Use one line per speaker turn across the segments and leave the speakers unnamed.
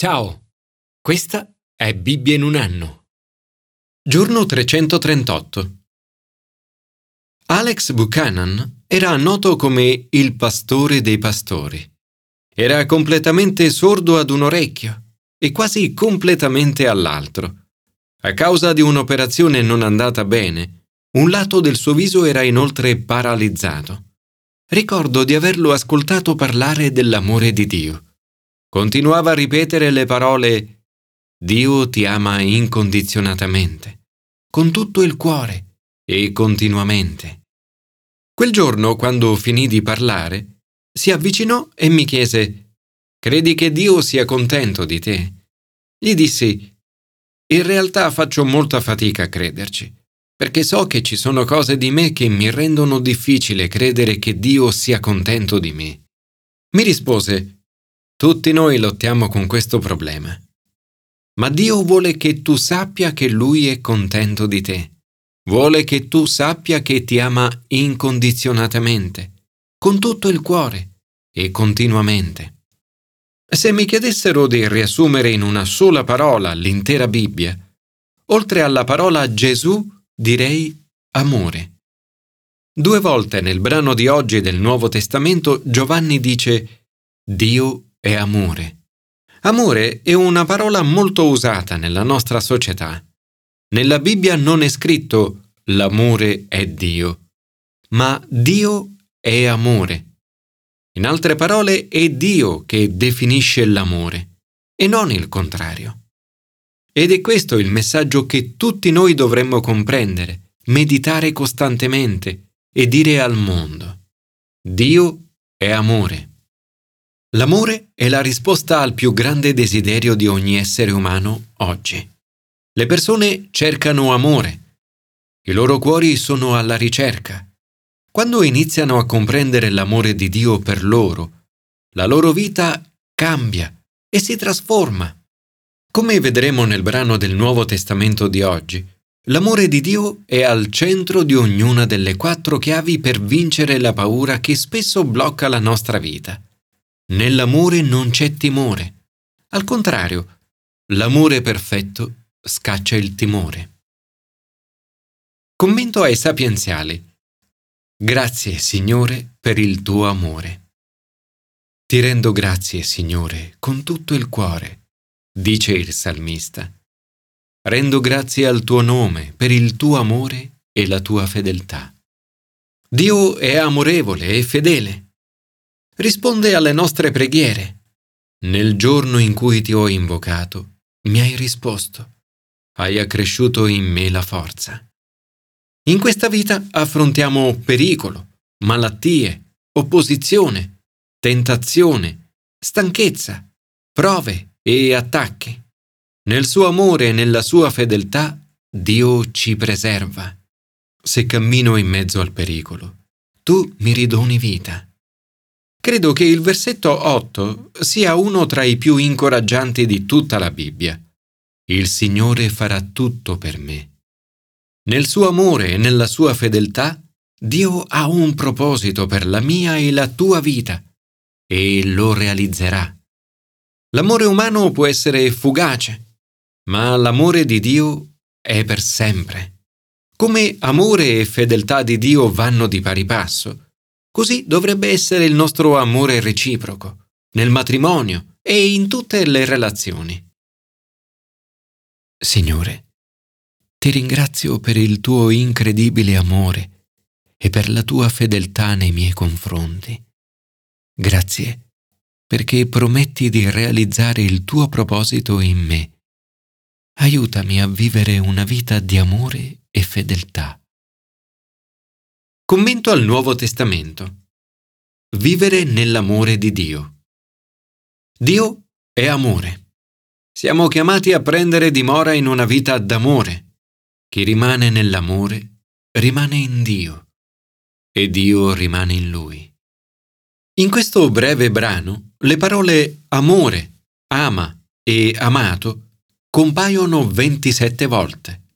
Ciao, questa è Bibbia in un anno. Giorno 338. Alex Buchanan era noto come il pastore dei pastori. Era completamente sordo ad un orecchio e quasi completamente all'altro. A causa di un'operazione non andata bene, un lato del suo viso era inoltre paralizzato. Ricordo di averlo ascoltato parlare dell'amore di Dio continuava a ripetere le parole Dio ti ama incondizionatamente, con tutto il cuore e continuamente. Quel giorno, quando finì di parlare, si avvicinò e mi chiese Credi che Dio sia contento di te? Gli dissi In realtà faccio molta fatica a crederci, perché so che ci sono cose di me che mi rendono difficile credere che Dio sia contento di me. Mi rispose tutti noi lottiamo con questo problema. Ma Dio vuole che tu sappia che Lui è contento di te. Vuole che tu sappia che ti ama incondizionatamente, con tutto il cuore e continuamente. Se mi chiedessero di riassumere in una sola parola l'intera Bibbia, oltre alla parola Gesù direi amore. Due volte nel brano di oggi del Nuovo Testamento Giovanni dice Dio è amore. Amore è una parola molto usata nella nostra società. Nella Bibbia non è scritto l'amore è Dio, ma Dio è amore. In altre parole, è Dio che definisce l'amore e non il contrario. Ed è questo il messaggio che tutti noi dovremmo comprendere, meditare costantemente e dire al mondo. Dio è amore. L'amore è la risposta al più grande desiderio di ogni essere umano oggi. Le persone cercano amore. I loro cuori sono alla ricerca. Quando iniziano a comprendere l'amore di Dio per loro, la loro vita cambia e si trasforma. Come vedremo nel brano del Nuovo Testamento di oggi, l'amore di Dio è al centro di ognuna delle quattro chiavi per vincere la paura che spesso blocca la nostra vita. Nell'amore non c'è timore. Al contrario, l'amore perfetto scaccia il timore. Commento ai sapienziali. Grazie, Signore, per il tuo amore. Ti rendo grazie, Signore, con tutto il cuore, dice il salmista. Rendo grazie al tuo nome per il tuo amore e la tua fedeltà. Dio è amorevole e fedele risponde alle nostre preghiere. Nel giorno in cui ti ho invocato, mi hai risposto. Hai accresciuto in me la forza. In questa vita affrontiamo pericolo, malattie, opposizione, tentazione, stanchezza, prove e attacchi. Nel suo amore e nella sua fedeltà Dio ci preserva. Se cammino in mezzo al pericolo, tu mi ridoni vita. Credo che il versetto 8 sia uno tra i più incoraggianti di tutta la Bibbia. Il Signore farà tutto per me. Nel suo amore e nella sua fedeltà, Dio ha un proposito per la mia e la tua vita e lo realizzerà. L'amore umano può essere fugace, ma l'amore di Dio è per sempre. Come amore e fedeltà di Dio vanno di pari passo, Così dovrebbe essere il nostro amore reciproco, nel matrimonio e in tutte le relazioni. Signore, ti ringrazio per il tuo incredibile amore e per la tua fedeltà nei miei confronti. Grazie perché prometti di realizzare il tuo proposito in me. Aiutami a vivere una vita di amore e fedeltà. Commento al Nuovo Testamento. Vivere nell'amore di Dio. Dio è amore. Siamo chiamati a prendere dimora in una vita d'amore. Chi rimane nell'amore rimane in Dio e Dio rimane in lui. In questo breve brano le parole amore, ama e amato compaiono 27 volte.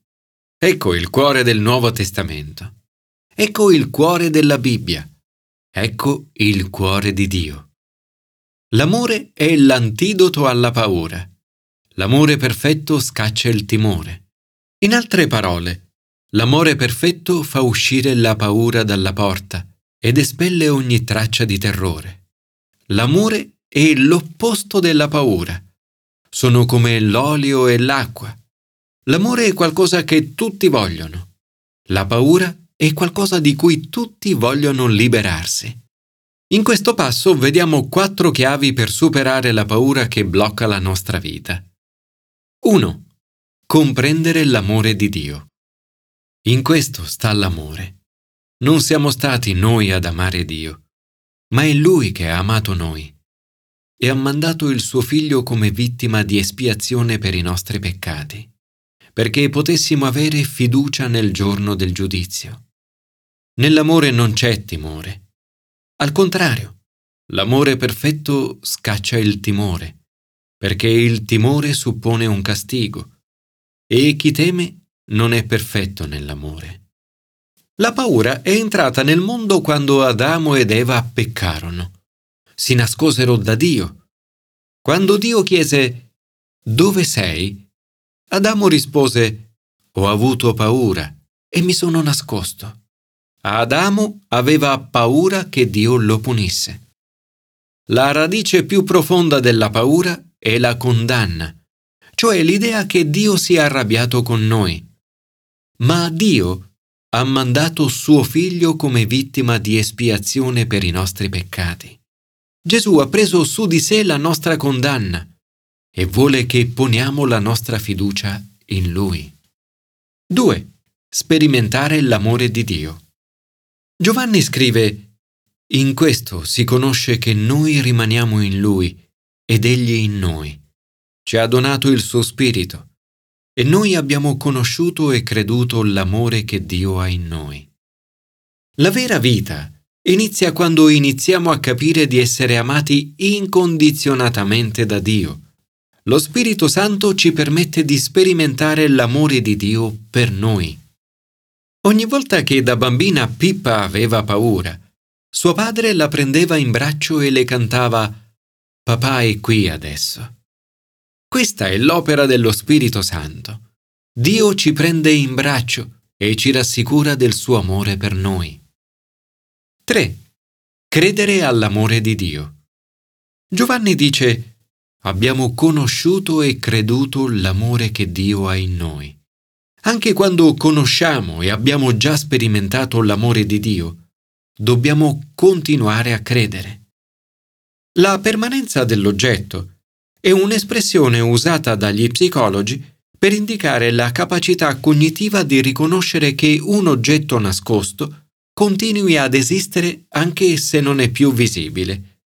Ecco il cuore del Nuovo Testamento. Ecco il cuore della Bibbia. Ecco il cuore di Dio. L'amore è l'antidoto alla paura. l'amore perfetto scaccia il timore. In altre parole, l'amore perfetto fa uscire la paura dalla porta ed espelle ogni traccia di terrore. L'amore è l'opposto della paura. Sono come l'olio e l'acqua. L'amore è qualcosa che tutti vogliono. La paura è qualcosa di cui tutti vogliono liberarsi. In questo passo vediamo quattro chiavi per superare la paura che blocca la nostra vita. 1. Comprendere l'amore di Dio. In questo sta l'amore. Non siamo stati noi ad amare Dio, ma è Lui che ha amato noi e ha mandato il suo Figlio come vittima di espiazione per i nostri peccati, perché potessimo avere fiducia nel giorno del giudizio. Nell'amore non c'è timore. Al contrario, l'amore perfetto scaccia il timore, perché il timore suppone un castigo, e chi teme non è perfetto nell'amore. La paura è entrata nel mondo quando Adamo ed Eva peccarono. Si nascosero da Dio. Quando Dio chiese Dove sei? Adamo rispose Ho avuto paura e mi sono nascosto. Adamo aveva paura che Dio lo punisse. La radice più profonda della paura è la condanna, cioè l'idea che Dio sia arrabbiato con noi. Ma Dio ha mandato suo figlio come vittima di espiazione per i nostri peccati. Gesù ha preso su di sé la nostra condanna e vuole che poniamo la nostra fiducia in Lui. 2. Sperimentare l'amore di Dio. Giovanni scrive, In questo si conosce che noi rimaniamo in Lui ed Egli in noi. Ci ha donato il suo Spirito e noi abbiamo conosciuto e creduto l'amore che Dio ha in noi. La vera vita inizia quando iniziamo a capire di essere amati incondizionatamente da Dio. Lo Spirito Santo ci permette di sperimentare l'amore di Dio per noi. Ogni volta che da bambina Pippa aveva paura, suo padre la prendeva in braccio e le cantava Papà è qui adesso. Questa è l'opera dello Spirito Santo. Dio ci prende in braccio e ci rassicura del suo amore per noi. 3. Credere all'amore di Dio. Giovanni dice, abbiamo conosciuto e creduto l'amore che Dio ha in noi. Anche quando conosciamo e abbiamo già sperimentato l'amore di Dio, dobbiamo continuare a credere. La permanenza dell'oggetto è un'espressione usata dagli psicologi per indicare la capacità cognitiva di riconoscere che un oggetto nascosto continui ad esistere anche se non è più visibile.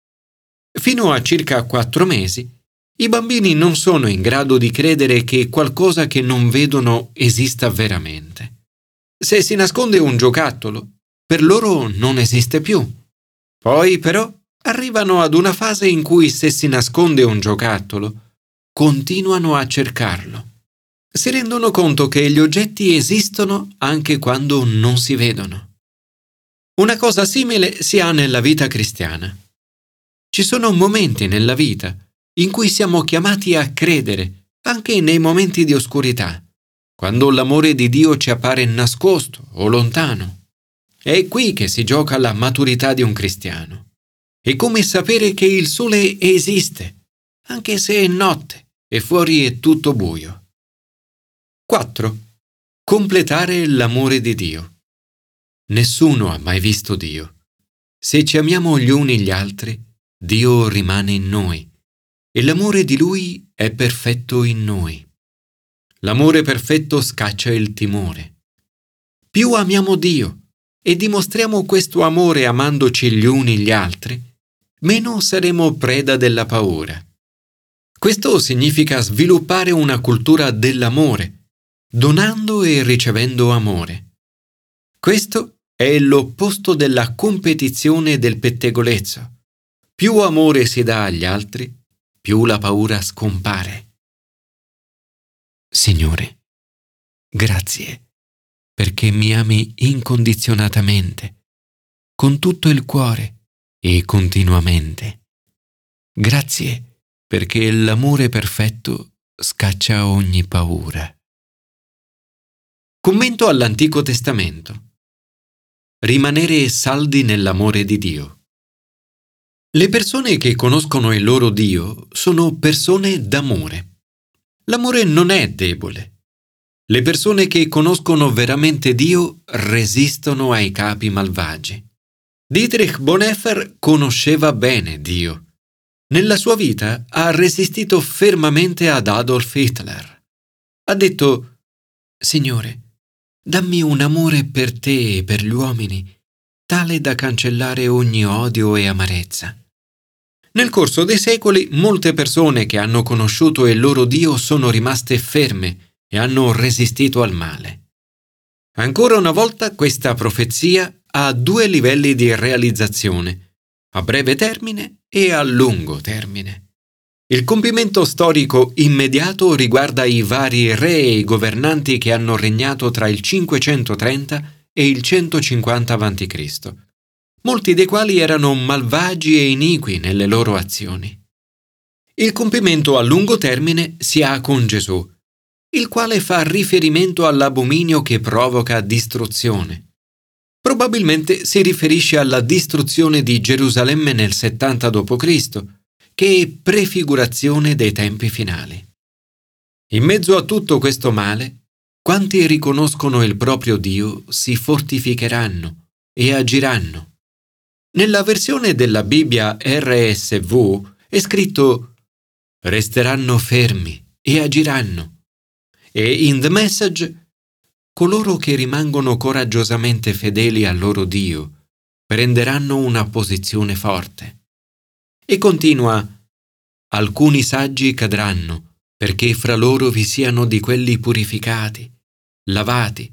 Fino a circa quattro mesi, i bambini non sono in grado di credere che qualcosa che non vedono esista veramente. Se si nasconde un giocattolo, per loro non esiste più. Poi però arrivano ad una fase in cui se si nasconde un giocattolo, continuano a cercarlo. Si rendono conto che gli oggetti esistono anche quando non si vedono. Una cosa simile si ha nella vita cristiana. Ci sono momenti nella vita in cui siamo chiamati a credere, anche nei momenti di oscurità, quando l'amore di Dio ci appare nascosto o lontano. È qui che si gioca la maturità di un cristiano. È come sapere che il sole esiste, anche se è notte e fuori è tutto buio. 4. Completare l'amore di Dio. Nessuno ha mai visto Dio. Se ci amiamo gli uni gli altri, Dio rimane in noi e l'amore di Lui è perfetto in noi. L'amore perfetto scaccia il timore. Più amiamo Dio e dimostriamo questo amore amandoci gli uni gli altri, meno saremo preda della paura. Questo significa sviluppare una cultura dell'amore, donando e ricevendo amore. Questo è l'opposto della competizione e del pettegolezzo. Più amore si dà agli altri, più la paura scompare. Signore, grazie perché mi ami incondizionatamente, con tutto il cuore e continuamente. Grazie perché l'amore perfetto scaccia ogni paura. Commento all'Antico Testamento. Rimanere saldi nell'amore di Dio. Le persone che conoscono il loro Dio sono persone d'amore. L'amore non è debole. Le persone che conoscono veramente Dio resistono ai capi malvagi. Dietrich Bonhoeffer conosceva bene Dio. Nella sua vita ha resistito fermamente ad Adolf Hitler. Ha detto, Signore, dammi un amore per te e per gli uomini, tale da cancellare ogni odio e amarezza. Nel corso dei secoli molte persone che hanno conosciuto il loro Dio sono rimaste ferme e hanno resistito al male. Ancora una volta questa profezia ha due livelli di realizzazione, a breve termine e a lungo termine. Il compimento storico immediato riguarda i vari re e governanti che hanno regnato tra il 530 e il 150 a.C molti dei quali erano malvagi e iniqui nelle loro azioni. Il compimento a lungo termine si ha con Gesù, il quale fa riferimento all'abominio che provoca distruzione. Probabilmente si riferisce alla distruzione di Gerusalemme nel 70 d.C., che è prefigurazione dei tempi finali. In mezzo a tutto questo male, quanti riconoscono il proprio Dio si fortificheranno e agiranno nella versione della Bibbia RSV è scritto resteranno fermi e agiranno. E in The Message coloro che rimangono coraggiosamente fedeli al loro Dio prenderanno una posizione forte. E continua alcuni saggi cadranno perché fra loro vi siano di quelli purificati, lavati,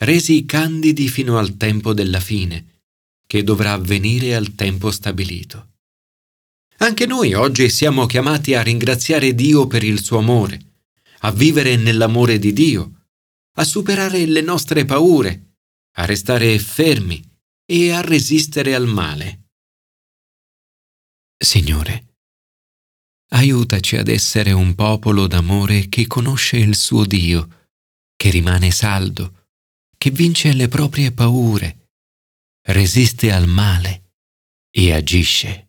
resi candidi fino al tempo della fine che dovrà avvenire al tempo stabilito. Anche noi oggi siamo chiamati a ringraziare Dio per il suo amore, a vivere nell'amore di Dio, a superare le nostre paure, a restare fermi e a resistere al male. Signore, aiutaci ad essere un popolo d'amore che conosce il suo Dio, che rimane saldo, che vince le proprie paure, resiste al male e agisce.